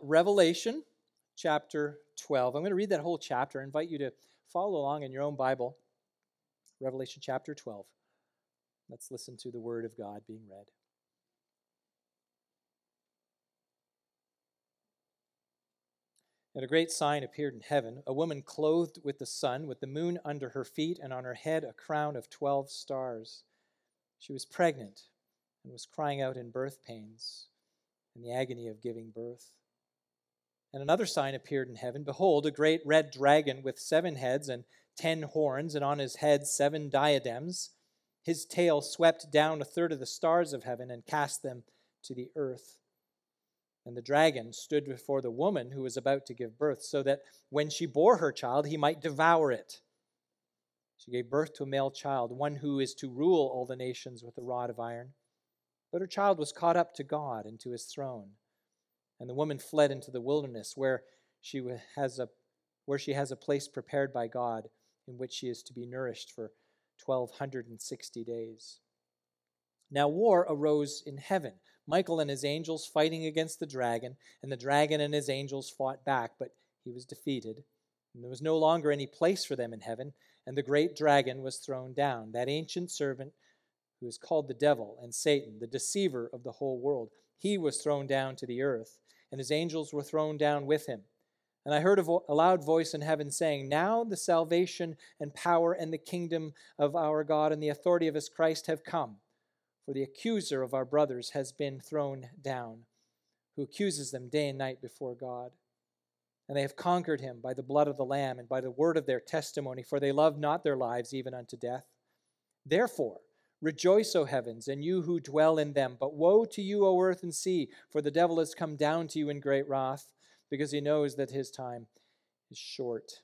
Revelation chapter 12. I'm going to read that whole chapter. I invite you to follow along in your own Bible. Revelation chapter 12. Let's listen to the word of God being read. And a great sign appeared in heaven a woman clothed with the sun, with the moon under her feet, and on her head a crown of twelve stars. She was pregnant and was crying out in birth pains and the agony of giving birth. And another sign appeared in heaven Behold, a great red dragon with seven heads and ten horns, and on his head seven diadems. His tail swept down a third of the stars of heaven and cast them to the earth. And the dragon stood before the woman who was about to give birth, so that when she bore her child, he might devour it. She gave birth to a male child, one who is to rule all the nations with a rod of iron. But her child was caught up to God and to his throne. And the woman fled into the wilderness, where she has a, where she has a place prepared by God, in which she is to be nourished for 1260 days. Now war arose in heaven. Michael and his angels fighting against the dragon, and the dragon and his angels fought back, but he was defeated. And there was no longer any place for them in heaven, and the great dragon was thrown down, that ancient servant who is called the devil and Satan, the deceiver of the whole world. He was thrown down to the earth, and his angels were thrown down with him. And I heard a, vo- a, loud voice in heaven saying, Now the salvation and power and the kingdom of our God and the authority of his Christ have come. For the accuser of our brothers has been thrown down, who accuses them day and night before God. And they have conquered him by the blood of the Lamb and by the word of their testimony, for they love not their lives even unto death. Therefore, Rejoice, O heavens, and you who dwell in them. But woe to you, O earth and sea, for the devil has come down to you in great wrath, because he knows that his time is short.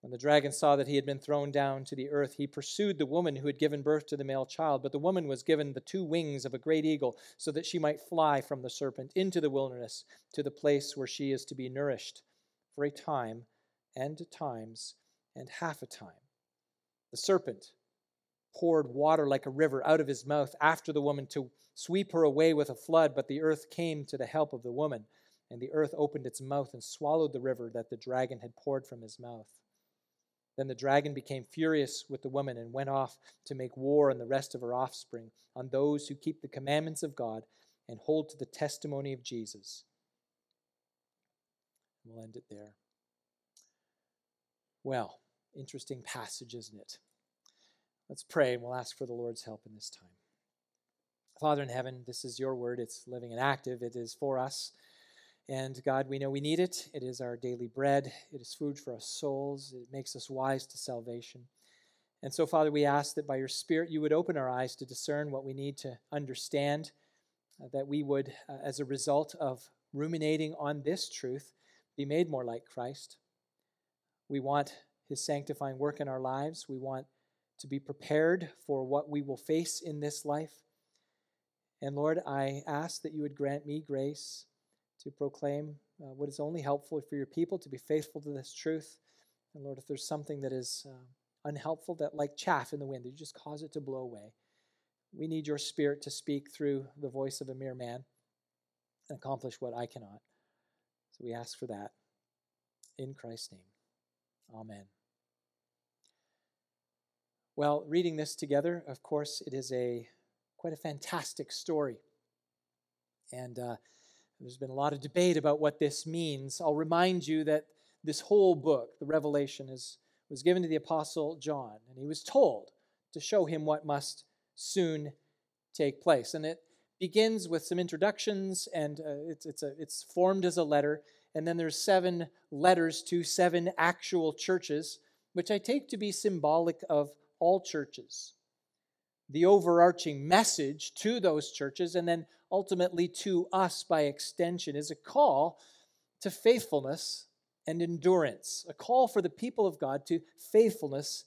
When the dragon saw that he had been thrown down to the earth, he pursued the woman who had given birth to the male child. But the woman was given the two wings of a great eagle, so that she might fly from the serpent into the wilderness, to the place where she is to be nourished for a time, and times, and half a time. The serpent poured water like a river out of his mouth after the woman to sweep her away with a flood, but the earth came to the help of the woman, and the earth opened its mouth and swallowed the river that the dragon had poured from his mouth. Then the dragon became furious with the woman and went off to make war on the rest of her offspring, on those who keep the commandments of God and hold to the testimony of Jesus. We'll end it there. Well, interesting passage, isn't it? Let's pray and we'll ask for the Lord's help in this time. Father in heaven, this is your word. It's living and active. It is for us. And God, we know we need it. It is our daily bread. It is food for our souls. It makes us wise to salvation. And so, Father, we ask that by your Spirit you would open our eyes to discern what we need to understand, uh, that we would, uh, as a result of ruminating on this truth, be made more like Christ. We want his sanctifying work in our lives. We want to be prepared for what we will face in this life. And Lord, I ask that you would grant me grace to proclaim uh, what is only helpful for your people, to be faithful to this truth. And Lord, if there's something that is uh, unhelpful, that like chaff in the wind, that you just cause it to blow away. We need your spirit to speak through the voice of a mere man and accomplish what I cannot. So we ask for that. In Christ's name. Amen. Well, reading this together, of course, it is a quite a fantastic story. And uh, there's been a lot of debate about what this means. I'll remind you that this whole book, the Revelation, is, was given to the Apostle John, and he was told to show him what must soon take place. And it begins with some introductions, and uh, it's, it's, a, it's formed as a letter. And then there's seven letters to seven actual churches, which I take to be symbolic of all churches. The overarching message to those churches, and then ultimately to us by extension, is a call to faithfulness and endurance, a call for the people of God to faithfulness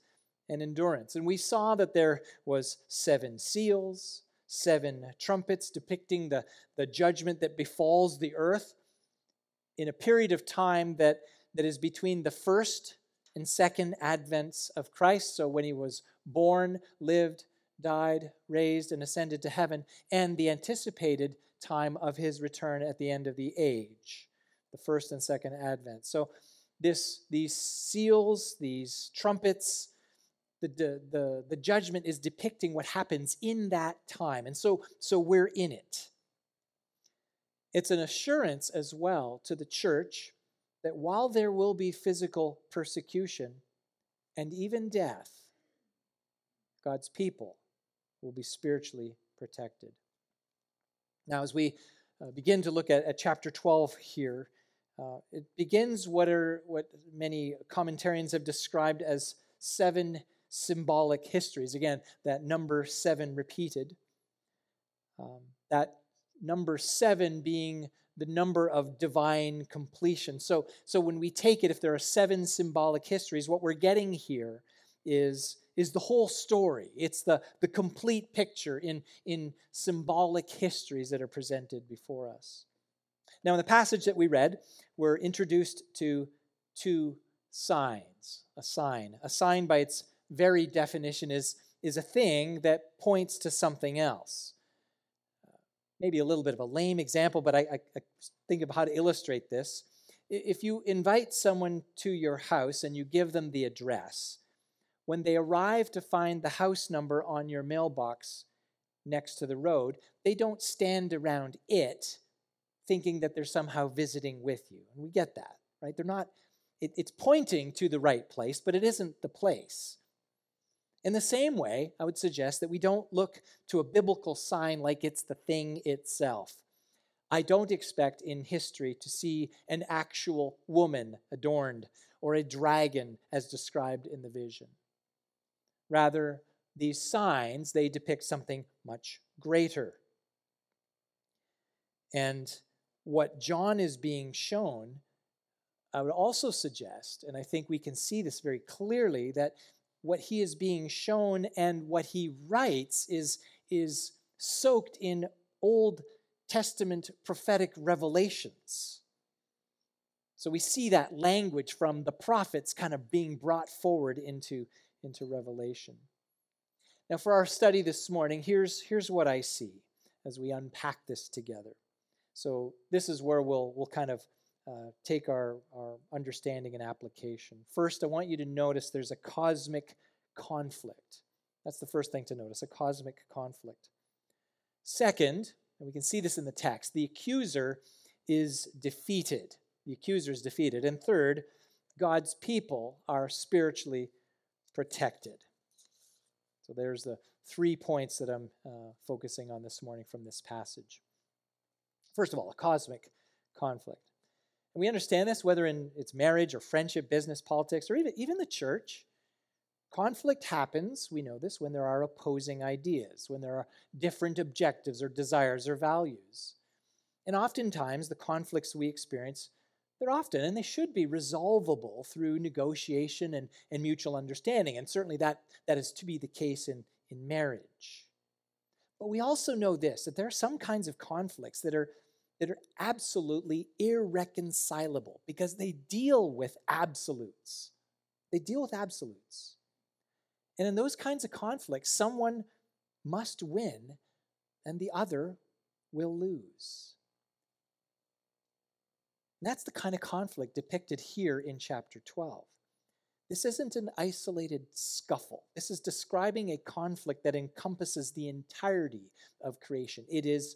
and endurance. And we saw that there was seven seals, seven trumpets depicting the, the judgment that befalls the earth in a period of time that, that is between the first and second advents of Christ. So when he was born, lived, died, raised, and ascended to heaven, and the anticipated time of his return at the end of the age. the first and second advent. So this these seals, these trumpets, the, the, the, the judgment is depicting what happens in that time. And so, so we're in it. It's an assurance as well to the church that while there will be physical persecution and even death, God's people will be spiritually protected. Now, as we uh, begin to look at, at chapter 12 here, uh, it begins what are what many commentarians have described as seven symbolic histories. Again, that number seven repeated. Um, that number seven being the number of divine completion. So, so when we take it, if there are seven symbolic histories, what we're getting here is, is the whole story. It's the, the complete picture in, in symbolic histories that are presented before us. Now, in the passage that we read, we're introduced to two signs. A sign. A sign, by its very definition, is, is a thing that points to something else maybe a little bit of a lame example, but I, I, I think of how to illustrate this. If you invite someone to your house and you give them the address, when they arrive to find the house number on your mailbox next to the road, they don't stand around it thinking that they're somehow visiting with you. And we get that, right? They're not, it, it's pointing to the right place, but it isn't the place. In the same way, I would suggest that we don't look to a biblical sign like it's the thing itself. I don't expect in history to see an actual woman adorned or a dragon as described in the vision. Rather, these signs, they depict something much greater. And what John is being shown, I would also suggest, and I think we can see this very clearly, that what he is being shown and what he writes is, is soaked in Old Testament prophetic revelations. So we see that language from the prophets kind of being brought forward into, into Revelation. Now, for our study this morning, here's, here's what I see as we unpack this together. So, this is where we'll, we'll kind of uh, take our, our understanding and application. First, I want you to notice there's a cosmic conflict. That's the first thing to notice a cosmic conflict. Second, and we can see this in the text, the accuser is defeated. The accuser is defeated. And third, God's people are spiritually protected. So there's the three points that I'm uh, focusing on this morning from this passage. First of all, a cosmic conflict. And we understand this whether in its marriage or friendship, business, politics, or even, even the church. Conflict happens, we know this, when there are opposing ideas, when there are different objectives or desires or values. And oftentimes, the conflicts we experience, they're often, and they should be, resolvable through negotiation and, and mutual understanding. And certainly that, that is to be the case in, in marriage. But we also know this that there are some kinds of conflicts that are that are absolutely irreconcilable because they deal with absolutes. They deal with absolutes. And in those kinds of conflicts, someone must win and the other will lose. And that's the kind of conflict depicted here in chapter 12. This isn't an isolated scuffle. This is describing a conflict that encompasses the entirety of creation. It is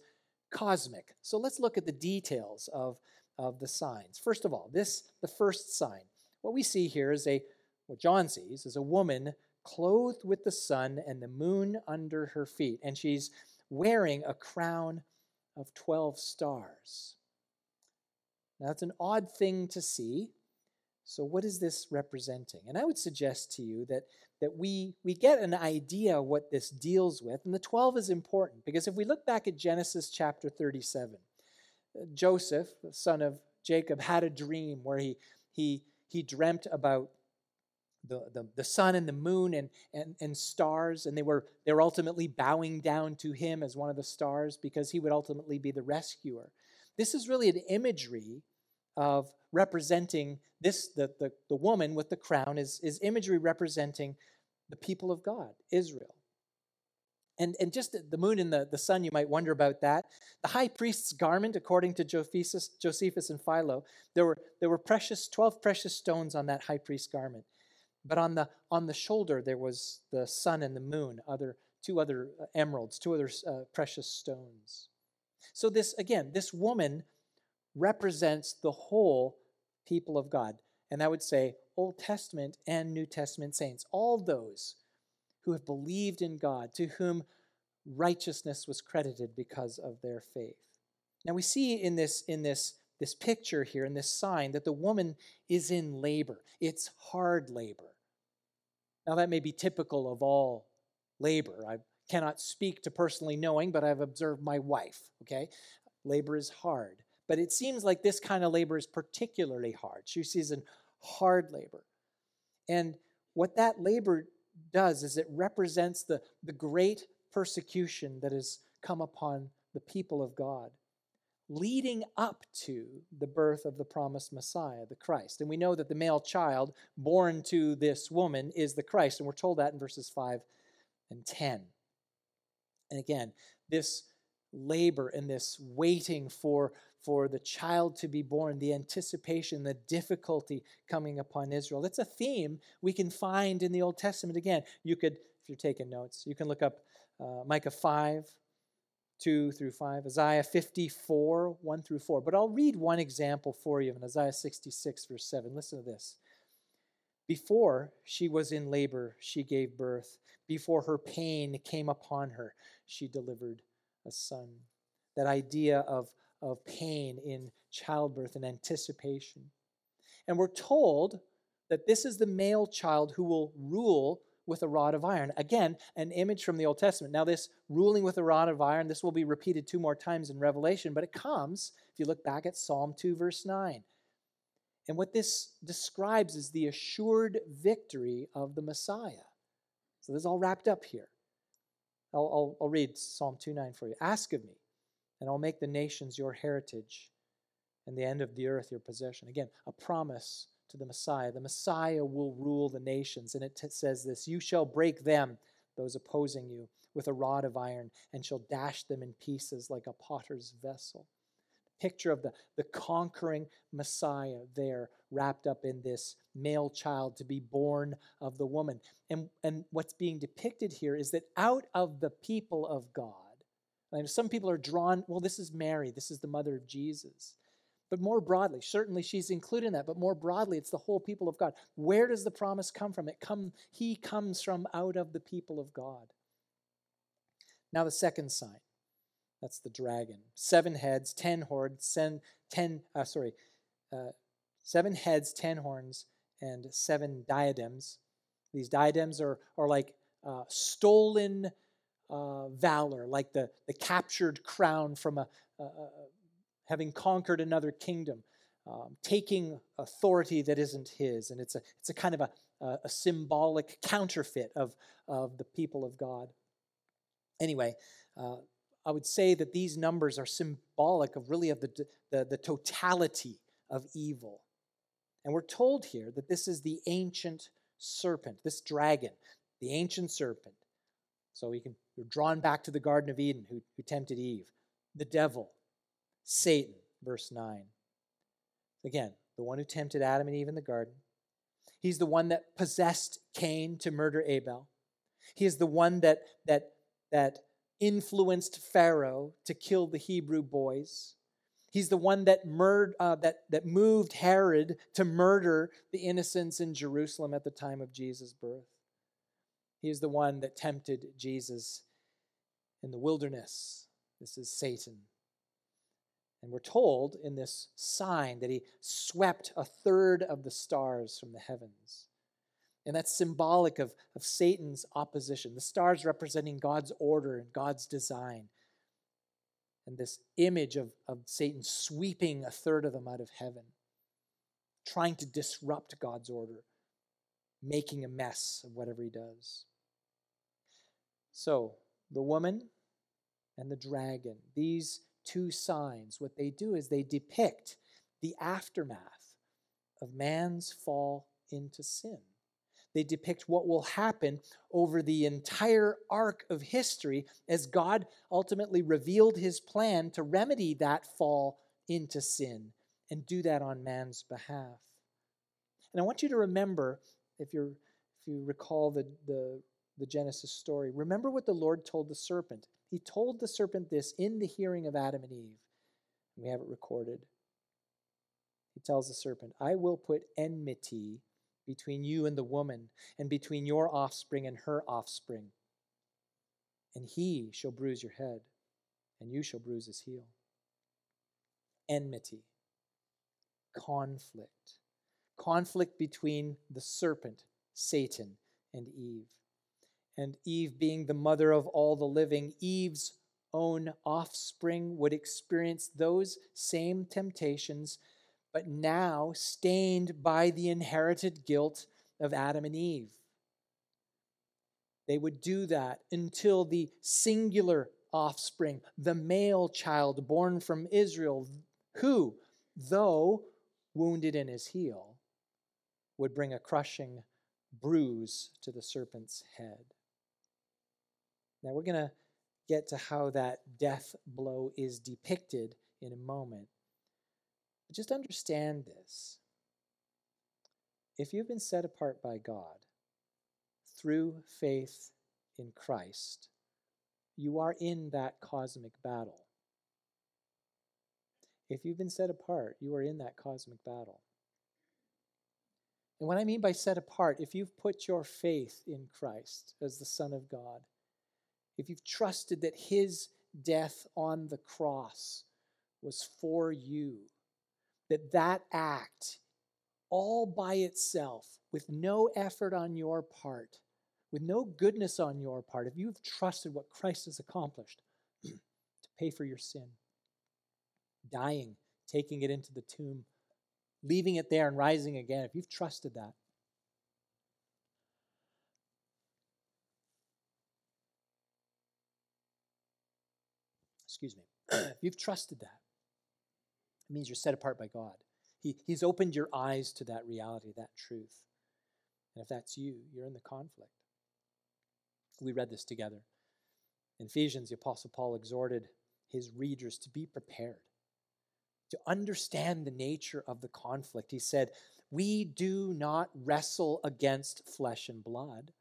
cosmic. So let's look at the details of, of the signs. First of all, this, the first sign. What we see here is a, what John sees is a woman clothed with the sun and the moon under her feet, and she's wearing a crown of 12 stars. Now, that's an odd thing to see. So, what is this representing? And I would suggest to you that that we, we get an idea what this deals with. And the 12 is important because if we look back at Genesis chapter 37, uh, Joseph, the son of Jacob, had a dream where he, he, he dreamt about the, the, the sun and the moon and, and, and stars, and they were, they were ultimately bowing down to him as one of the stars because he would ultimately be the rescuer. This is really an imagery of representing this the, the, the woman with the crown is, is imagery representing the people of God, Israel. And, and just the moon and the, the sun, you might wonder about that. The high priest's garment, according to Josephus, Josephus and Philo, there were, there were precious, 12 precious stones on that high priest's garment. But on the, on the shoulder, there was the sun and the moon, other, two other uh, emeralds, two other uh, precious stones. So, this, again, this woman represents the whole people of God. And I would say Old Testament and New Testament saints, all those who have believed in God, to whom righteousness was credited because of their faith. Now we see in this, in this, this picture here, in this sign, that the woman is in labor. It's hard labor. Now that may be typical of all labor. I cannot speak to personally knowing, but I've observed my wife, okay? Labor is hard. But it seems like this kind of labor is particularly hard. She sees in hard labor. And what that labor does is it represents the, the great persecution that has come upon the people of God, leading up to the birth of the promised Messiah, the Christ. And we know that the male child born to this woman is the Christ, and we're told that in verses 5 and 10. And again, this labor and this waiting for for the child to be born, the anticipation, the difficulty coming upon Israel. It's a theme we can find in the Old Testament. Again, you could, if you're taking notes, you can look up uh, Micah 5, 2 through 5, Isaiah 54, 1 through 4. But I'll read one example for you in Isaiah 66, verse 7. Listen to this. Before she was in labor, she gave birth. Before her pain came upon her, she delivered a son. That idea of of pain in childbirth and anticipation. And we're told that this is the male child who will rule with a rod of iron. Again, an image from the Old Testament. Now, this ruling with a rod of iron, this will be repeated two more times in Revelation, but it comes, if you look back at Psalm 2, verse 9. And what this describes is the assured victory of the Messiah. So this is all wrapped up here. I'll, I'll, I'll read Psalm 2 9 for you. Ask of me, and I'll make the nations your heritage and the end of the earth your possession. Again, a promise to the Messiah. The Messiah will rule the nations. And it t- says this You shall break them, those opposing you, with a rod of iron, and shall dash them in pieces like a potter's vessel. Picture of the, the conquering Messiah there, wrapped up in this male child to be born of the woman. And, and what's being depicted here is that out of the people of God, and some people are drawn, well, this is Mary, this is the mother of Jesus. But more broadly, certainly she's included in that, but more broadly, it's the whole people of God. Where does the promise come from? It come, he comes from out of the people of God. Now the second sign. That's the dragon. Seven heads, ten horns, ten, ten uh, sorry, uh, seven heads, ten horns, and seven diadems. These diadems are, are like uh, stolen uh, valor, like the, the captured crown from a, a, a having conquered another kingdom, um, taking authority that isn't his. And it's a, it's a kind of a, a symbolic counterfeit of, of the people of God. Anyway, uh, I would say that these numbers are symbolic of really of the, the, the totality of evil. And we're told here that this is the ancient serpent, this dragon, the ancient serpent. So we can we're drawn back to the Garden of Eden, who, who tempted Eve. The devil, Satan, verse 9. Again, the one who tempted Adam and Eve in the garden. He's the one that possessed Cain to murder Abel. He is the one that, that, that influenced Pharaoh to kill the Hebrew boys. He's the one that, murd, uh, that, that moved Herod to murder the innocents in Jerusalem at the time of Jesus' birth. He is the one that tempted Jesus in the wilderness. This is Satan. And we're told in this sign that he swept a third of the stars from the heavens. And that's symbolic of, of Satan's opposition. The stars representing God's order and God's design. And this image of, of Satan sweeping a third of them out of heaven, trying to disrupt God's order, making a mess of whatever he does. So, the woman and the dragon, these two signs, what they do is they depict the aftermath of man's fall into sin. They depict what will happen over the entire arc of history as God ultimately revealed his plan to remedy that fall into sin and do that on man's behalf. And I want you to remember, if you're if you recall the, the, the Genesis story, remember what the Lord told the serpent. He told the serpent this in the hearing of Adam and Eve. We have it recorded. He tells the serpent, I will put enmity between you and the woman, and between your offspring and her offspring. And he shall bruise your head, and you shall bruise his heel. Enmity, conflict, conflict between the serpent, Satan, and Eve. And Eve, being the mother of all the living, Eve's own offspring would experience those same temptations but now stained by the inherited guilt of Adam and Eve. They would do that until the singular offspring, the male child born from Israel, who, though wounded in his heel, would bring a crushing bruise to the serpent's head. Now, we're going to get to how that death blow is depicted in a moment. But just understand this. If you've been set apart by God through faith in Christ, you are in that cosmic battle. If you've been set apart, you are in that cosmic battle. And what I mean by set apart, if you've put your faith in Christ as the Son of God, if you've trusted that his death on the cross was for you, that that act all by itself with no effort on your part with no goodness on your part if you've trusted what christ has accomplished to pay for your sin dying taking it into the tomb leaving it there and rising again if you've trusted that excuse me if you've trusted that it means you're set apart by God. He, he's opened your eyes to that reality, that truth. And if that's you, you're in the conflict. We read this together. In Ephesians, the Apostle Paul exhorted his readers to be prepared, to understand the nature of the conflict. He said, We do not wrestle against flesh and blood,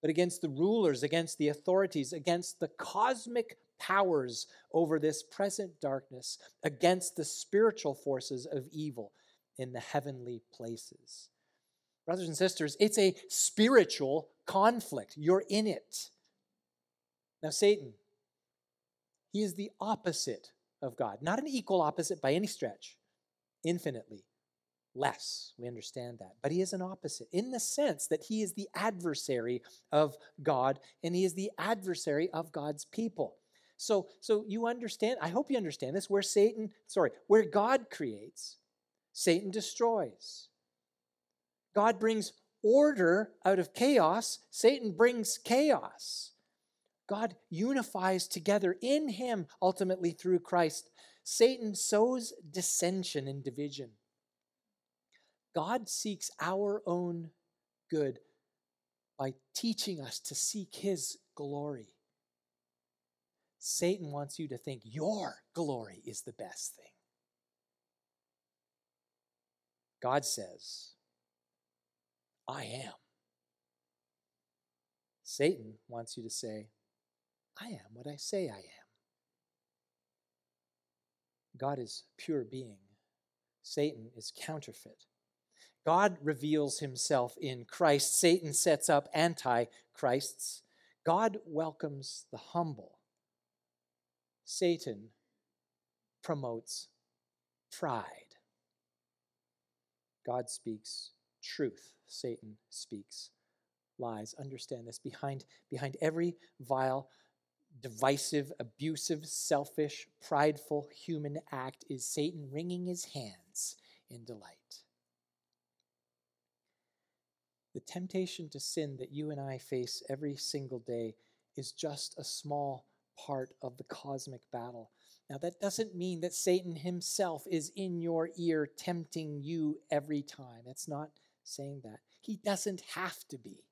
but against the rulers, against the authorities, against the cosmic powers over this present darkness against the spiritual forces of evil in the heavenly places. Brothers and sisters, it's a spiritual conflict. You're in it. Now, Satan, he is the opposite of God, not an equal opposite by any stretch, infinitely less. We understand that. But he is an opposite in the sense that he is the adversary of God and he is the adversary of God's people. So, so you understand, I hope you understand this, where Satan, sorry, where God creates, Satan destroys. God brings order out of chaos, Satan brings chaos. God unifies together in him, ultimately through Christ. Satan sows dissension and division. God seeks our own good by teaching us to seek his glory. Satan wants you to think your glory is the best thing. God says, I am. Satan wants you to say, I am what I say I am. God is pure being, Satan is counterfeit. God reveals himself in Christ, Satan sets up anti Christs. God welcomes the humble. Satan promotes pride. God speaks truth, Satan speaks lies. Understand this. Behind, behind every vile, divisive, abusive, selfish, prideful human act is Satan wringing his hands in delight. The temptation to sin that you and I face every single day is just a small part of the cosmic battle. Now, that doesn't mean that Satan himself is in your ear tempting you every time. It's not saying that. He doesn't have to be.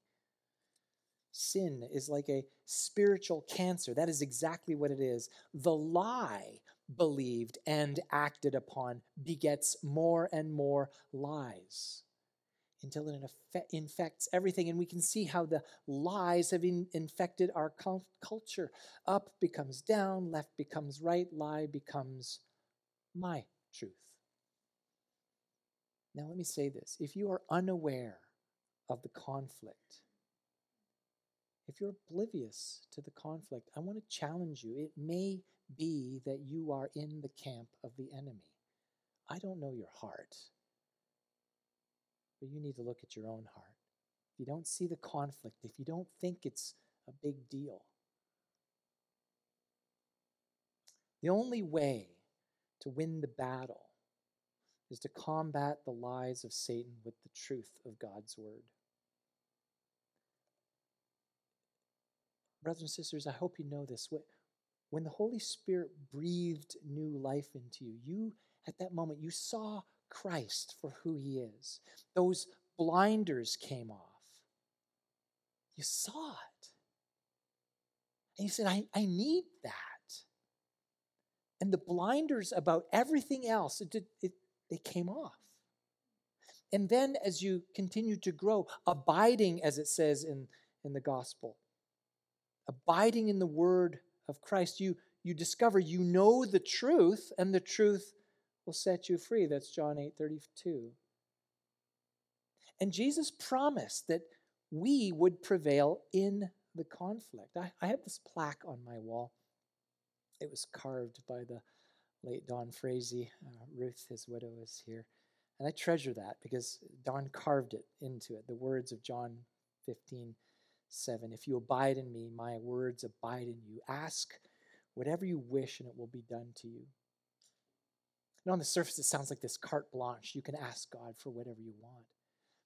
Sin is like a spiritual cancer. That is exactly what it is. The lie believed and acted upon begets more and more lies until it infects everything. And we can see how the lies have in, infected our culture. Up becomes down, left becomes right, lie becomes my truth. Now, let me say this if you are unaware of the conflict, if you're oblivious to the conflict, I want to challenge you. It may be that you are in the camp of the enemy. I don't know your heart. But you need to look at your own heart. If you don't see the conflict, if you don't think it's a big deal, the only way to win the battle is to combat the lies of Satan with the truth of God's word. Brothers and sisters, I hope you know this. When the Holy Spirit breathed new life into you, you, at that moment, you saw Christ for who he is. Those blinders came off. You saw it. And you said, I, I need that. And the blinders about everything else, it, did, it, they came off. And then as you continue to grow, abiding, as it says in, in the gospel, abiding in the word of Christ, you, you discover you know the truth, and the truth will set you free. That's John 8 32. And Jesus promised that we would prevail in the conflict. I, I have this plaque on my wall. It was carved by the late Don Frazee. Uh, Ruth, his widow, is here. And I treasure that because Don carved it into it. The words of John 15, 7. If you abide in me, my words abide in you. Ask whatever you wish, and it will be done to you. And on the surface, it sounds like this carte blanche. You can ask God for whatever you want.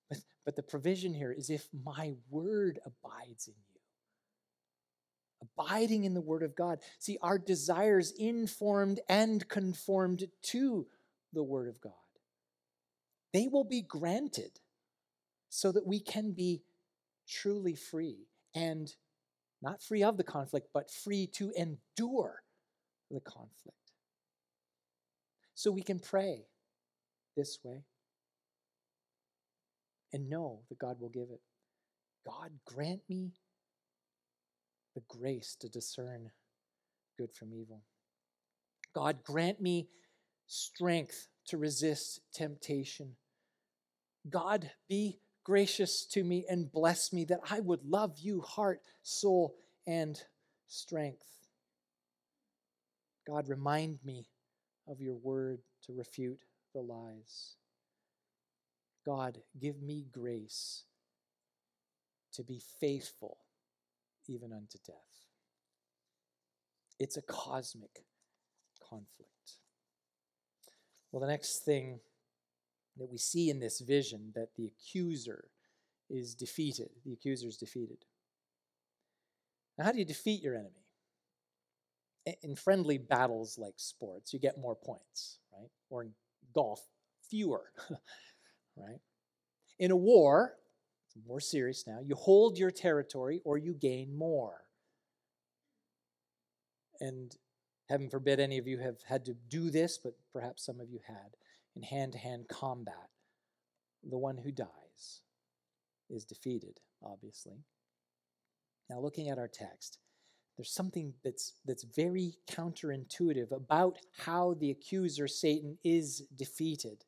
But, but the provision here is if my word abides in you, abiding in the word of God. See, our desires informed and conformed to the word of God. They will be granted so that we can be truly free and not free of the conflict, but free to endure the conflict. So we can pray this way and know that God will give it. God, grant me the grace to discern good from evil. God, grant me strength to resist temptation. God, be gracious to me and bless me that I would love you, heart, soul, and strength. God, remind me of your word to refute the lies. God, give me grace to be faithful even unto death. It's a cosmic conflict. Well, the next thing that we see in this vision that the accuser is defeated. The accuser is defeated. Now, how do you defeat your enemy? In friendly battles like sports, you get more points, right? Or in golf, fewer, right? In a war, more serious now, you hold your territory or you gain more. And heaven forbid any of you have had to do this, but perhaps some of you had in hand to hand combat, the one who dies is defeated, obviously. Now, looking at our text, there's something that's, that's very counterintuitive about how the accuser, Satan, is defeated.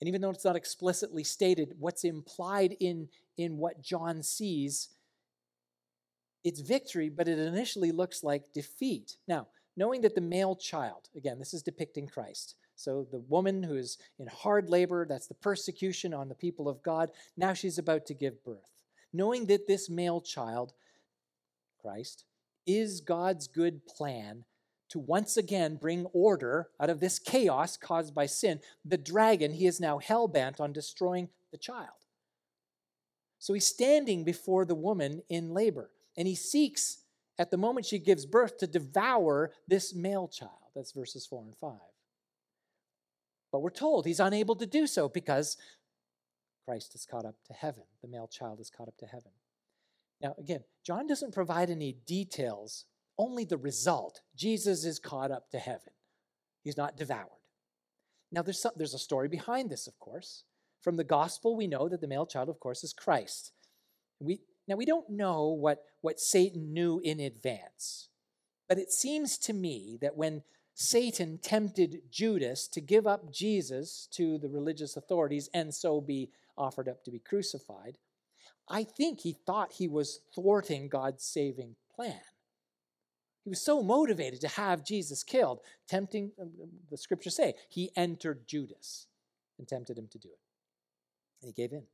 And even though it's not explicitly stated, what's implied in, in what John sees, it's victory, but it initially looks like defeat. Now, knowing that the male child, again, this is depicting Christ, so the woman who is in hard labor, that's the persecution on the people of God, now she's about to give birth. Knowing that this male child, Christ, is God's good plan to once again bring order out of this chaos caused by sin, the dragon, he is now hell bent on destroying the child. So he's standing before the woman in labor, and he seeks, at the moment she gives birth, to devour this male child. That's verses 4 and 5. But we're told he's unable to do so because Christ is caught up to heaven. The male child is caught up to heaven. Now, again, John doesn't provide any details, only the result. Jesus is caught up to heaven, he's not devoured. Now, there's, some, there's a story behind this, of course. From the gospel, we know that the male child, of course, is Christ. We, now, we don't know what, what Satan knew in advance, but it seems to me that when Satan tempted Judas to give up Jesus to the religious authorities and so be offered up to be crucified, I think he thought he was thwarting God's saving plan. He was so motivated to have Jesus killed, tempting, um, the scriptures say, he entered Judas and tempted him to do it. And he gave in.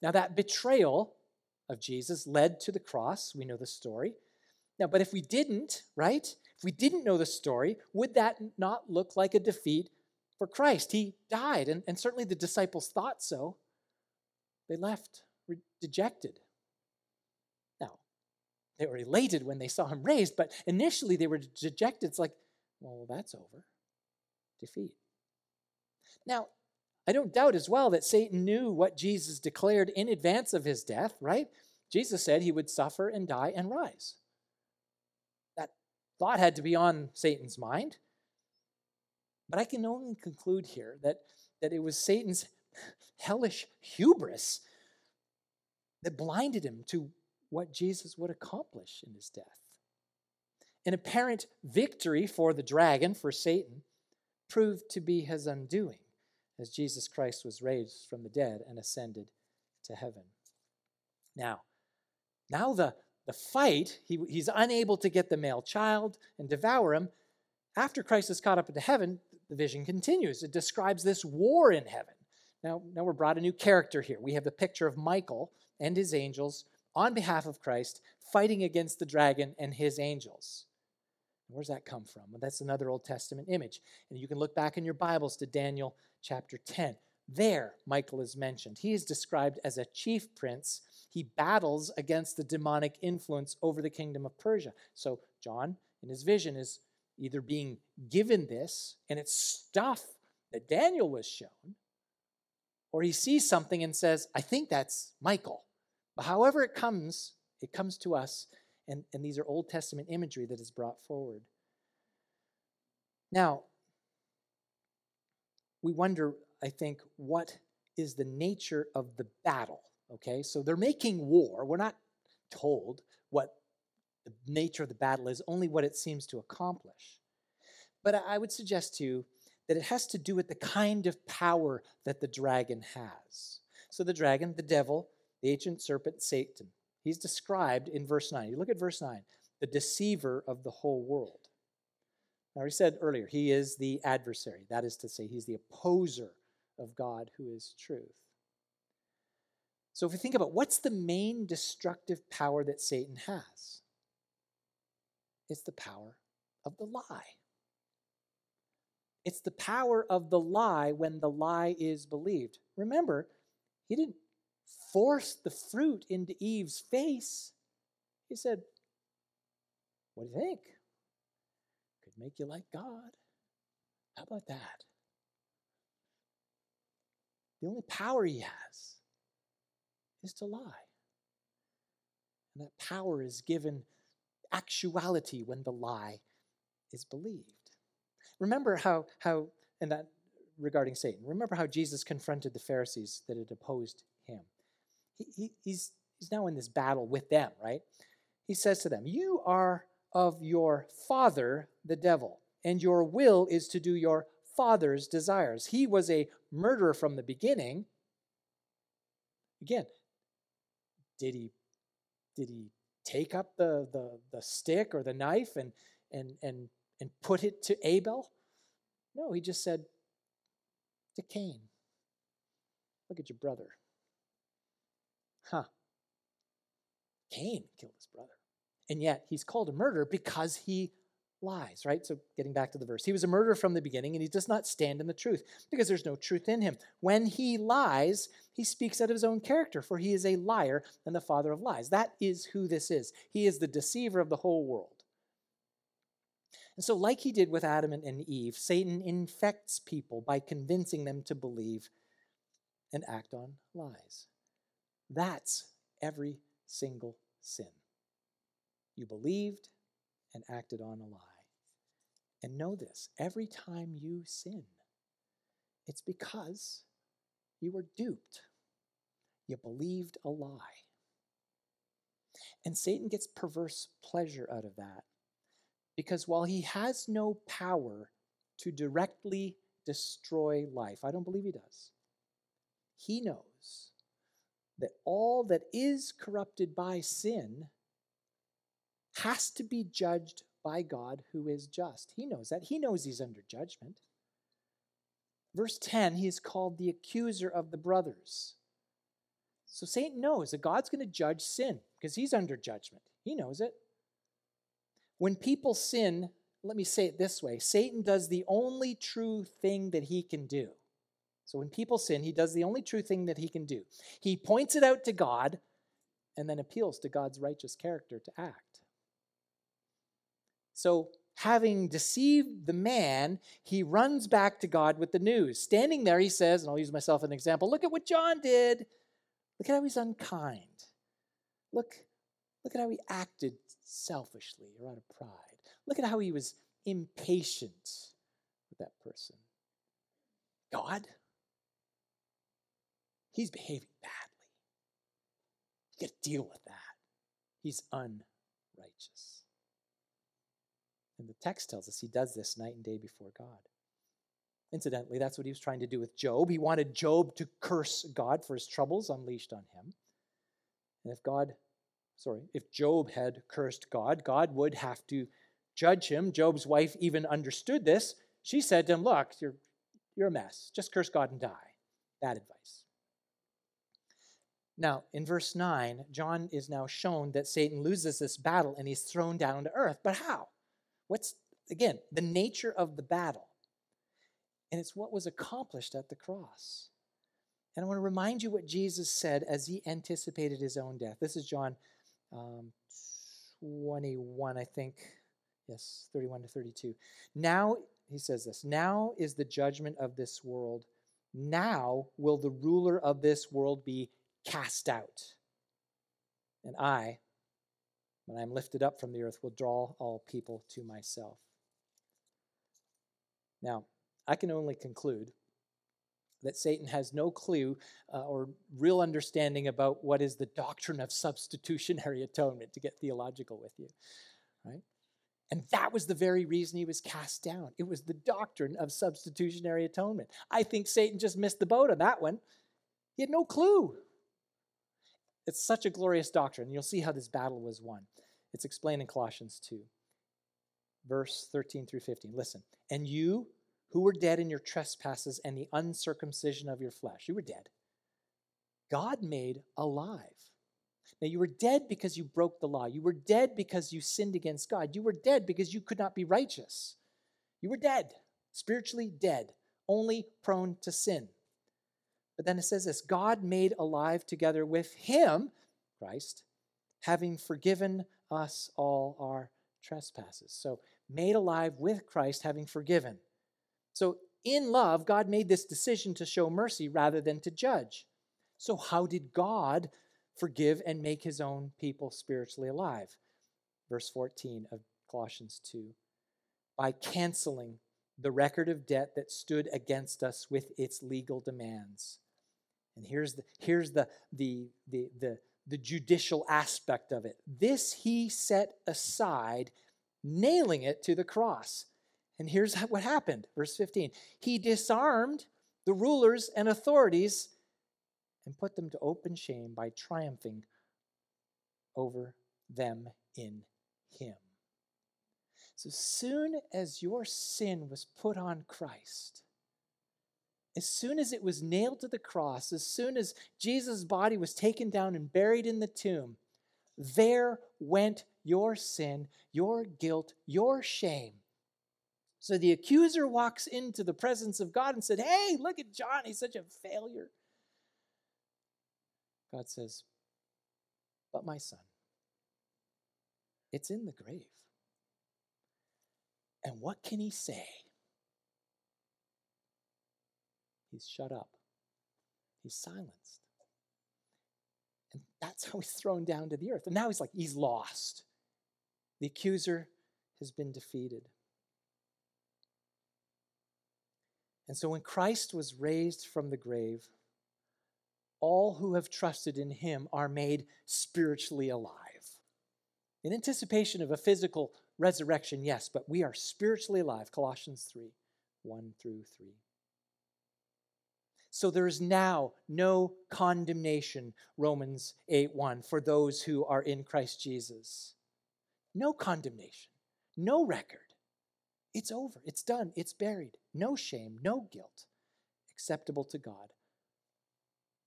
Now, that betrayal of Jesus led to the cross. We know the story. Now, but if we didn't, right? If we didn't know the story, would that not look like a defeat for Christ? He died, and, and certainly the disciples thought so. They left dejected. Now, they were elated when they saw him raised, but initially they were dejected. It's like, well, that's over. Defeat. Now, I don't doubt as well that Satan knew what Jesus declared in advance of his death, right? Jesus said he would suffer and die and rise. That thought had to be on Satan's mind. But I can only conclude here that, that it was Satan's hellish hubris that blinded him to what Jesus would accomplish in his death. An apparent victory for the dragon, for Satan, proved to be his undoing as Jesus Christ was raised from the dead and ascended to heaven. Now, now the, the fight, he, he's unable to get the male child and devour him. After Christ is caught up into heaven, the vision continues. It describes this war in heaven. Now, now we're brought a new character here. We have the picture of Michael and his angels on behalf of Christ fighting against the dragon and his angels. Where's that come from? Well, that's another Old Testament image. And you can look back in your Bibles to Daniel chapter 10. There, Michael is mentioned. He is described as a chief prince. He battles against the demonic influence over the kingdom of Persia. So, John, in his vision, is either being given this, and it's stuff that Daniel was shown, or he sees something and says, I think that's Michael. But however it comes, it comes to us, and, and these are Old Testament imagery that is brought forward. Now, we wonder, I think, what is the nature of the battle? Okay, so they're making war. We're not told what the nature of the battle is, only what it seems to accomplish. But I would suggest to you that it has to do with the kind of power that the dragon has. So, the dragon, the devil, the ancient serpent, Satan, he's described in verse 9. You look at verse 9 the deceiver of the whole world. Now, we said earlier, he is the adversary. That is to say, he's the opposer of God who is truth. So, if we think about what's the main destructive power that Satan has, it's the power of the lie. It's the power of the lie when the lie is believed. Remember, he didn't force the fruit into Eve's face. He said, What do you think? Could make you like God. How about that? The only power he has is to lie. And that power is given actuality when the lie is believed. Remember how, how and that regarding Satan, remember how Jesus confronted the Pharisees that had opposed. He, he, he's, he's now in this battle with them, right? He says to them, You are of your father, the devil, and your will is to do your father's desires. He was a murderer from the beginning. Again, did he did he take up the, the, the stick or the knife and, and, and and put it to Abel? No, he just said to Cain, Look at your brother. Huh. Cain killed his brother. And yet he's called a murderer because he lies, right? So getting back to the verse, he was a murderer from the beginning and he does not stand in the truth because there's no truth in him. When he lies, he speaks out of his own character, for he is a liar and the father of lies. That is who this is. He is the deceiver of the whole world. And so, like he did with Adam and Eve, Satan infects people by convincing them to believe and act on lies. That's every single sin. You believed and acted on a lie. And know this every time you sin, it's because you were duped. You believed a lie. And Satan gets perverse pleasure out of that. Because while he has no power to directly destroy life, I don't believe he does, he knows that all that is corrupted by sin has to be judged by God who is just. He knows that. He knows he's under judgment. Verse 10, he is called the accuser of the brothers. So Satan knows that God's going to judge sin because he's under judgment. He knows it. When people sin, let me say it this way Satan does the only true thing that he can do. So when people sin, he does the only true thing that he can do. He points it out to God and then appeals to God's righteous character to act. So, having deceived the man, he runs back to God with the news. Standing there, he says, and I'll use myself as an example look at what John did. Look at how he's unkind. Look, look at how he acted selfishly or out of pride. Look at how he was impatient with that person. God, he's behaving badly. You got to deal with that. He's unrighteous. And the text tells us he does this night and day before God. Incidentally, that's what he was trying to do with Job. He wanted Job to curse God for his troubles unleashed on him. And if God, sorry, if Job had cursed God, God would have to judge him. Job's wife even understood this. She said to him, Look, you're, you're a mess. Just curse God and die. Bad advice. Now, in verse 9, John is now shown that Satan loses this battle and he's thrown down to earth. But how? What's, again, the nature of the battle? And it's what was accomplished at the cross. And I want to remind you what Jesus said as he anticipated his own death. This is John um, 21, I think. Yes, 31 to 32. Now, he says this Now is the judgment of this world. Now will the ruler of this world be cast out. And I, when I am lifted up from the earth, will draw all people to myself. Now, I can only conclude that Satan has no clue uh, or real understanding about what is the doctrine of substitutionary atonement, to get theological with you, right? And that was the very reason he was cast down. It was the doctrine of substitutionary atonement. I think Satan just missed the boat on that one. He had no clue. It's such a glorious doctrine. You'll see how this battle was won. It's explained in Colossians 2, verse 13 through 15. Listen, and you who were dead in your trespasses and the uncircumcision of your flesh, you were dead. God made alive. Now, you were dead because you broke the law. You were dead because you sinned against God. You were dead because you could not be righteous. You were dead, spiritually dead, only prone to sin. But then it says this God made alive together with Him, Christ, having forgiven us all our trespasses. So, made alive with Christ, having forgiven. So, in love, God made this decision to show mercy rather than to judge. So, how did God forgive and make his own people spiritually alive? Verse 14 of Colossians 2 by canceling the record of debt that stood against us with its legal demands. And here's the, here's the, the, the, the, the judicial aspect of it. This he set aside, nailing it to the cross. And here's what happened. Verse 15 He disarmed the rulers and authorities and put them to open shame by triumphing over them in Him. So soon as your sin was put on Christ, as soon as it was nailed to the cross, as soon as Jesus' body was taken down and buried in the tomb, there went your sin, your guilt, your shame. So the accuser walks into the presence of God and said, Hey, look at John, he's such a failure. God says, But my son, it's in the grave. And what can he say? He's shut up. he's silenced. And that's how he's thrown down to the earth. And now he's like, he's lost. The accuser has been defeated. And so when Christ was raised from the grave, all who have trusted in him are made spiritually alive. In anticipation of a physical resurrection, yes, but we are spiritually alive. Colossians 3 1 through 3. So there is now no condemnation, Romans 8 1, for those who are in Christ Jesus. No condemnation, no record. It's over, it's done, it's buried. No shame, no guilt. Acceptable to God.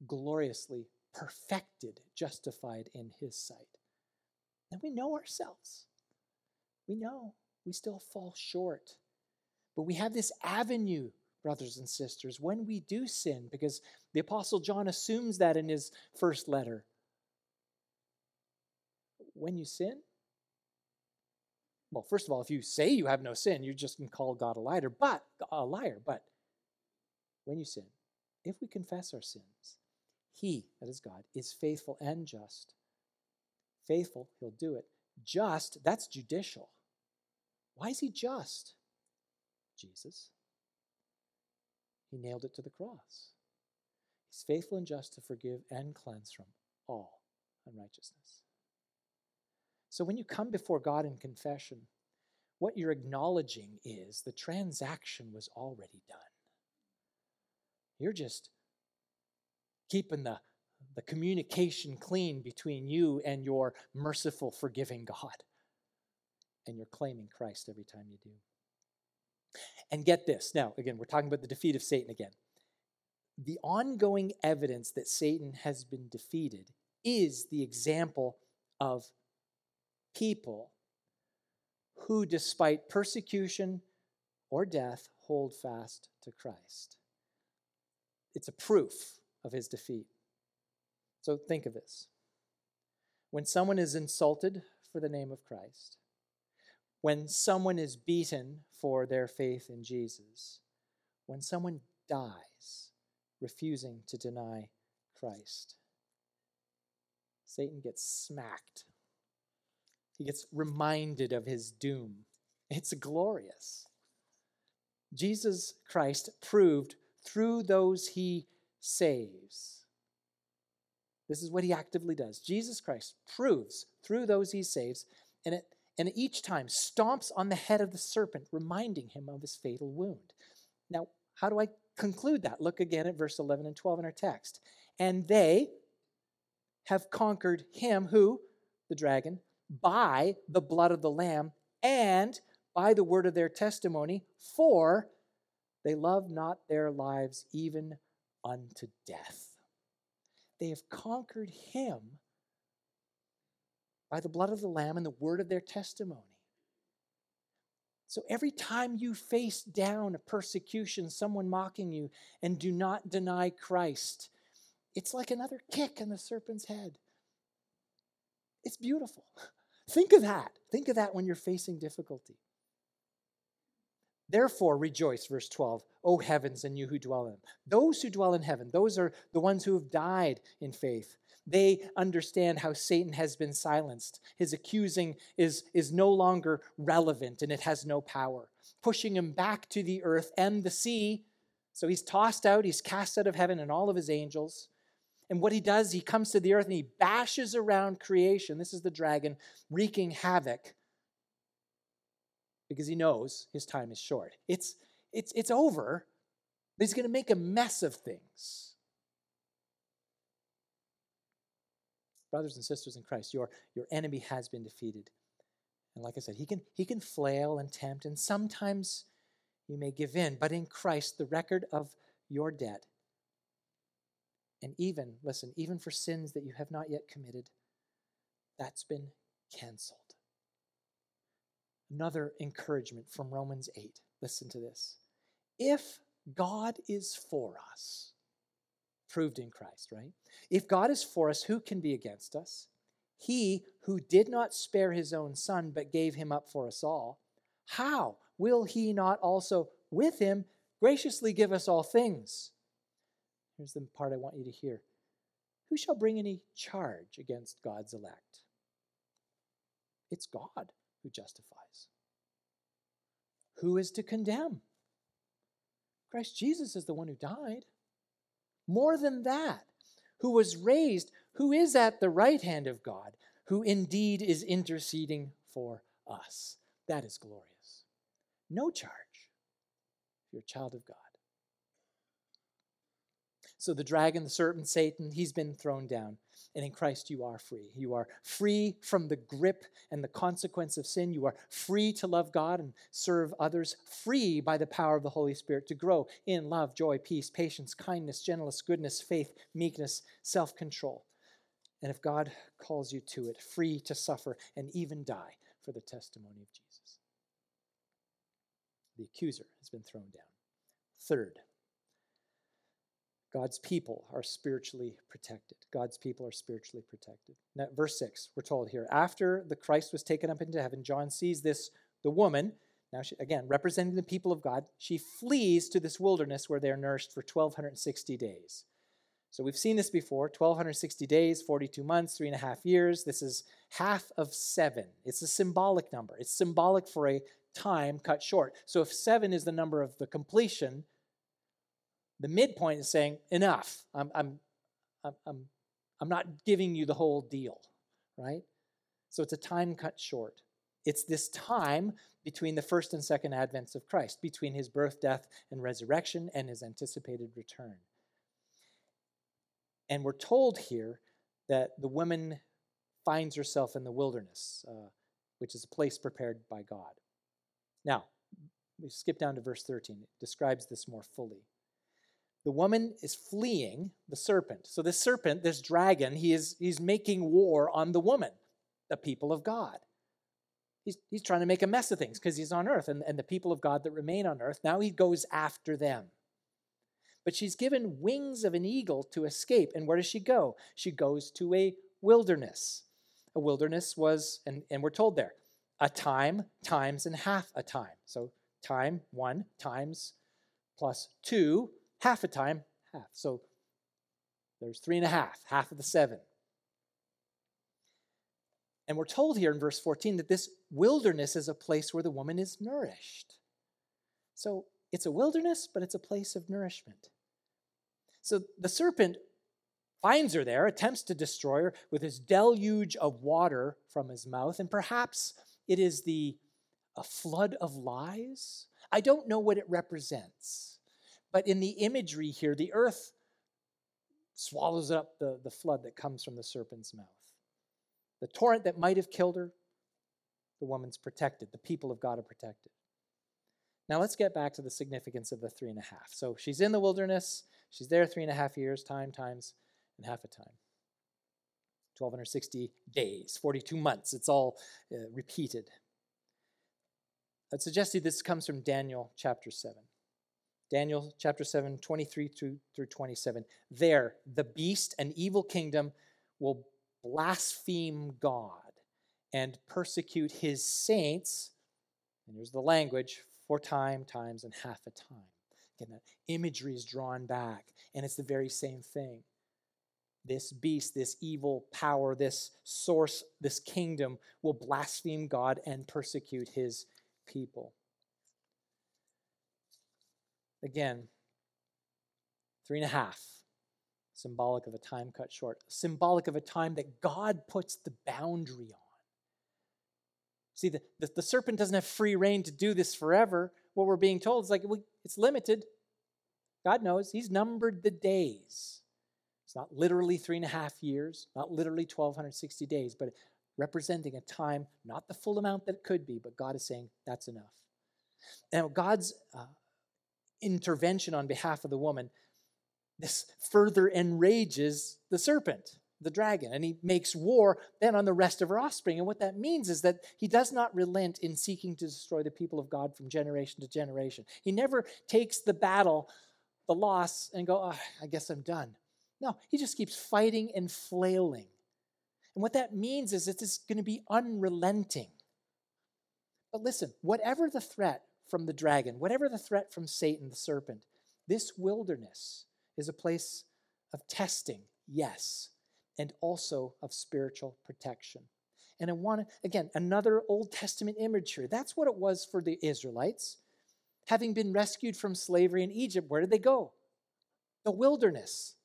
Gloriously perfected, justified in His sight. And we know ourselves. We know we still fall short. But we have this avenue, brothers and sisters, when we do sin, because the Apostle John assumes that in his first letter. When you sin, well, first of all, if you say you have no sin, you just can call God a liar, but a liar. But when you sin, if we confess our sins, He, that is God, is faithful and just. Faithful, He'll do it. Just, that's judicial. Why is He just? Jesus. He nailed it to the cross. He's faithful and just to forgive and cleanse from all unrighteousness. So when you come before God in confession, what you're acknowledging is the transaction was already done. You're just keeping the, the communication clean between you and your merciful, forgiving God. And you're claiming Christ every time you do. And get this. Now, again, we're talking about the defeat of Satan again. The ongoing evidence that Satan has been defeated is the example of people who, despite persecution or death, hold fast to Christ. It's a proof of his defeat. So think of this. When someone is insulted for the name of Christ, when someone is beaten for their faith in Jesus, when someone dies refusing to deny Christ, Satan gets smacked he gets reminded of his doom. It's glorious. Jesus Christ proved through those he saves. This is what he actively does. Jesus Christ proves through those he saves, and it and each time stomps on the head of the serpent, reminding him of his fatal wound. Now, how do I conclude that? Look again at verse 11 and 12 in our text. And they have conquered him who, the dragon, by the blood of the Lamb and by the word of their testimony, for they love not their lives even unto death. They have conquered him by the blood of the Lamb and the word of their testimony. So every time you face down a persecution, someone mocking you, and do not deny Christ, it's like another kick in the serpent's head. It's beautiful. Think of that. Think of that when you're facing difficulty. Therefore, rejoice, verse 12, O heavens and you who dwell in them. Those who dwell in heaven, those are the ones who have died in faith. They understand how Satan has been silenced. His accusing is, is no longer relevant and it has no power, pushing him back to the earth and the sea. So he's tossed out, he's cast out of heaven and all of his angels. And what he does, he comes to the earth and he bashes around creation. This is the dragon wreaking havoc because he knows his time is short. It's, it's, it's over, he's going to make a mess of things. Brothers and sisters in Christ, your, your enemy has been defeated. And like I said, he can, he can flail and tempt, and sometimes you may give in. But in Christ, the record of your debt and even, listen, even for sins that you have not yet committed, that's been canceled. Another encouragement from Romans 8. Listen to this. If God is for us, proved in Christ, right? If God is for us, who can be against us? He who did not spare his own son, but gave him up for us all, how will he not also with him graciously give us all things? Here's the part I want you to hear Who shall bring any charge against God's elect? It's God who justifies. Who is to condemn? Christ Jesus is the one who died. More than that, who was raised, who is at the right hand of God, who indeed is interceding for us. That is glorious. No charge. You're a child of God. So the dragon, the serpent, Satan, he's been thrown down. And in Christ, you are free. You are free from the grip and the consequence of sin. You are free to love God and serve others, free by the power of the Holy Spirit to grow in love, joy, peace, patience, kindness, gentleness, goodness, faith, meekness, self control. And if God calls you to it, free to suffer and even die for the testimony of Jesus. The accuser has been thrown down. Third, God's people are spiritually protected. God's people are spiritually protected. Now, verse 6, we're told here after the Christ was taken up into heaven, John sees this, the woman, now she, again, representing the people of God, she flees to this wilderness where they're nourished for 1,260 days. So we've seen this before 1,260 days, 42 months, three and a half years. This is half of seven. It's a symbolic number. It's symbolic for a time cut short. So if seven is the number of the completion, the midpoint is saying, enough. I'm, I'm, I'm, I'm not giving you the whole deal, right? So it's a time cut short. It's this time between the first and second advents of Christ, between his birth, death, and resurrection, and his anticipated return. And we're told here that the woman finds herself in the wilderness, uh, which is a place prepared by God. Now, we skip down to verse 13. It describes this more fully the woman is fleeing the serpent. So this serpent, this dragon, he is he's making war on the woman, the people of God. He's, he's trying to make a mess of things because he's on earth and, and the people of God that remain on earth. Now he goes after them. But she's given wings of an eagle to escape. And where does she go? She goes to a wilderness. A wilderness was, and, and we're told there, a time times and half a time. So time, one, times plus two half a time, half. So there's three and a half, half of the seven. And we're told here in verse 14 that this wilderness is a place where the woman is nourished. So it's a wilderness, but it's a place of nourishment. So the serpent finds her there, attempts to destroy her with his deluge of water from his mouth, and perhaps it is the a flood of lies. I don't know what it represents. But in the imagery here, the earth swallows up the, the flood that comes from the serpent's mouth. The torrent that might have killed her, the woman's protected. The people of God are protected. Now let's get back to the significance of the three and a half. So she's in the wilderness. She's there three and a half years, time times, and half a time. 1260 days, 42 months. It's all uh, repeated. I'd suggest you this comes from Daniel chapter 7. Daniel chapter 7, 23 through, through 27. There, the beast and evil kingdom will blaspheme God and persecute his saints. And here's the language for time, times, and half a time. Again, that imagery is drawn back, and it's the very same thing. This beast, this evil power, this source, this kingdom will blaspheme God and persecute his people. Again, three and a half, symbolic of a time cut short, symbolic of a time that God puts the boundary on. See, the, the, the serpent doesn't have free rein to do this forever. What we're being told is like, it's limited. God knows. He's numbered the days. It's not literally three and a half years, not literally 1,260 days, but representing a time, not the full amount that it could be, but God is saying that's enough. Now, God's uh, intervention on behalf of the woman, this further enrages the serpent, the dragon, and he makes war then on the rest of her offspring. And what that means is that he does not relent in seeking to destroy the people of God from generation to generation. He never takes the battle, the loss, and go, oh, I guess I'm done. No, he just keeps fighting and flailing. And what that means is it's going to be unrelenting. But listen, whatever the threat, from the dragon, whatever the threat from Satan, the serpent, this wilderness is a place of testing, yes, and also of spiritual protection. And I want to, again, another Old Testament imagery. That's what it was for the Israelites. Having been rescued from slavery in Egypt, where did they go? The wilderness.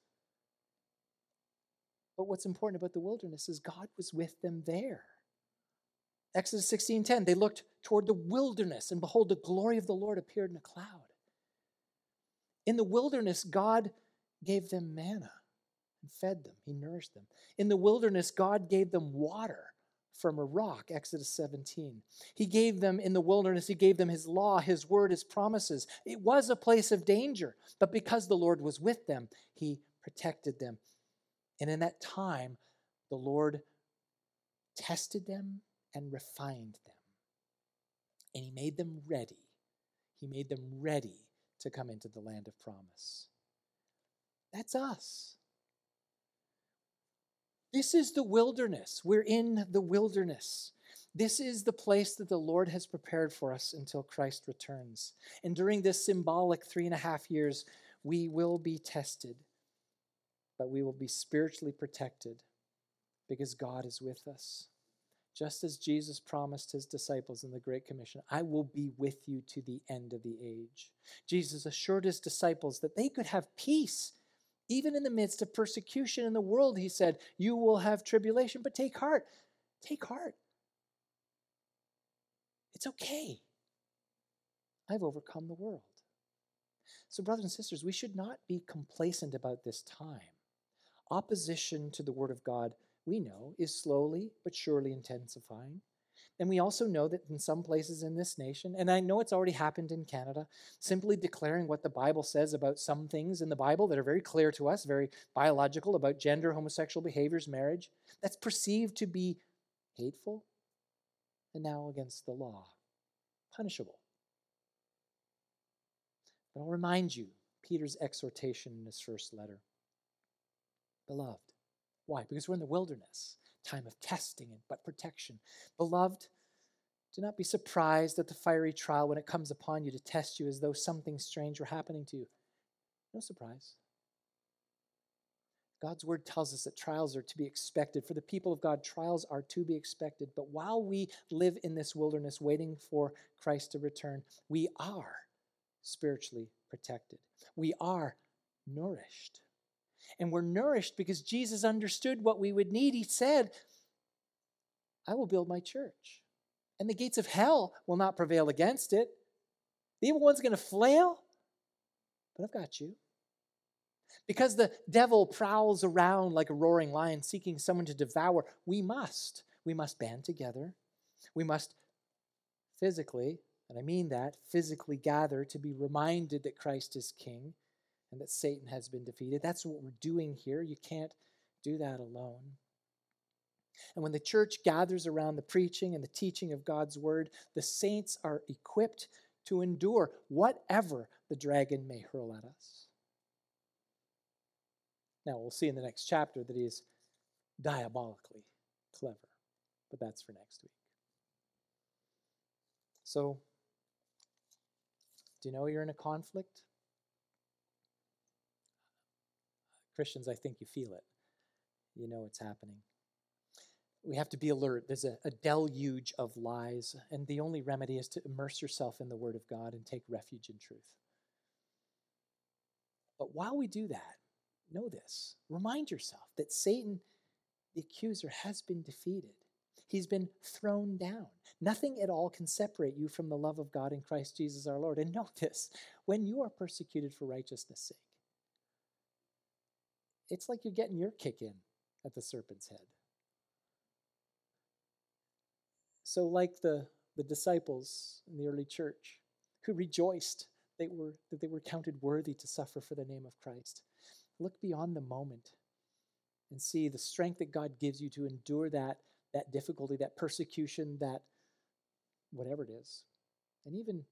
But what's important about the wilderness is God was with them there. Exodus 16:10, they looked toward the wilderness, and behold, the glory of the Lord appeared in a cloud. In the wilderness, God gave them manna and fed them. He nourished them. In the wilderness, God gave them water from a rock, Exodus 17. He gave them in the wilderness, He gave them His law, His word, His promises. It was a place of danger, but because the Lord was with them, He protected them. And in that time, the Lord tested them and refined them. And He made them ready. He made them ready to come into the land of promise. That's us. This is the wilderness. We're in the wilderness. This is the place that the Lord has prepared for us until Christ returns. And during this symbolic three and a half years, we will be tested, but we will be spiritually protected because God is with us. Just as Jesus promised his disciples in the Great Commission, I will be with you to the end of the age. Jesus assured his disciples that they could have peace even in the midst of persecution in the world, he said, You will have tribulation, but take heart. Take heart. It's okay. I've overcome the world. So, brothers and sisters, we should not be complacent about this time. Opposition to the Word of God, we know, is slowly but surely intensifying. And we also know that in some places in this nation, and I know it's already happened in Canada, simply declaring what the Bible says about some things in the Bible that are very clear to us, very biological about gender, homosexual behaviors, marriage, that's perceived to be hateful and now against the law, punishable. But I'll remind you Peter's exhortation in his first letter Beloved. Why? Because we're in the wilderness time of testing and but protection. Beloved, do not be surprised at the fiery trial when it comes upon you to test you as though something strange were happening to you. No surprise. God's word tells us that trials are to be expected. For the people of God, trials are to be expected. But while we live in this wilderness waiting for Christ to return, we are spiritually protected. We are nourished. And we're nourished because Jesus understood what we would need. He said, I will build my church, and the gates of hell will not prevail against it. The evil one's going to flail, but I've got you. Because the devil prowls around like a roaring lion seeking someone to devour, we must. We must band together. We must physically, and I mean that, physically gather to be reminded that Christ is king and that Satan has been defeated. That's what we're doing here. You can't do that alone. And when the church gathers around the preaching and the teaching of God's word, the saints are equipped to endure whatever the dragon may hurl at us. Now, we'll see in the next chapter that he is diabolically clever, but that's for next week. So, do you know you're in a conflict? Christians, I think you feel it. You know it's happening. We have to be alert. There's a, a, deluge of lies, and the only remedy is to immerse yourself in the Word of God and take refuge in truth. But while we do that, know this remind yourself that Satan, the accuser, has been defeated. He's been thrown down. Nothing at all can separate you from the love of God in Christ Jesus our Lord. And know this when you are persecuted for righteousness' sake, it's like you're getting your kick in at the serpent's head. So, like the, the disciples in the early church who rejoiced they were, that they were counted worthy to suffer for the name of Christ, look beyond the moment and see the strength that God gives you to endure that, that difficulty, that persecution, that whatever it is, and even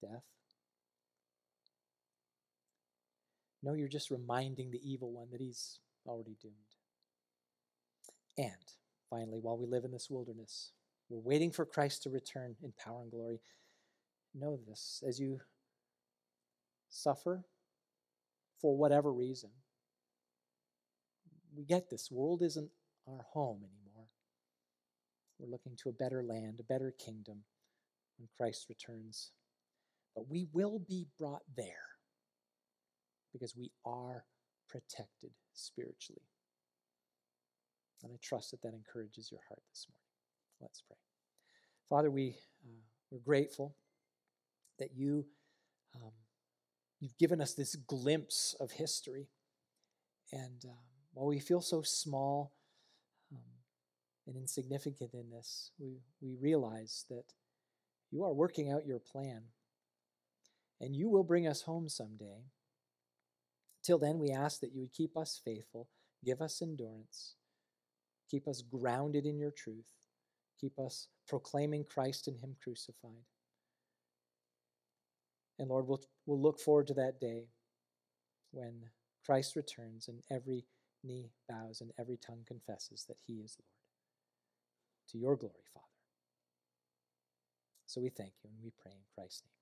death. No, you're just reminding the evil one that he's already doomed. And finally, while we live in this wilderness, we're waiting for Christ to return in power and glory. Know this as you suffer for whatever reason, we get this. World isn't our home anymore. We're looking to a better land, a better kingdom when Christ returns. But we will be brought there because we are protected spiritually. And I trust that that encourages your heart this morning. Let's pray. Father, we, uh, we're grateful that you, um, you've given us this glimpse of history. And um, while we feel so small um, and insignificant in this, we, we realize that you are working out your plan. And you will bring us home someday. Till then, we ask that you would keep us faithful, give us endurance, keep us grounded in your truth, keep us proclaiming Christ and Him crucified. And Lord, we'll, we'll look forward to that day when Christ returns and every knee bows and every tongue confesses that He is Lord. To your glory, Father. So we thank you and we pray in Christ's name.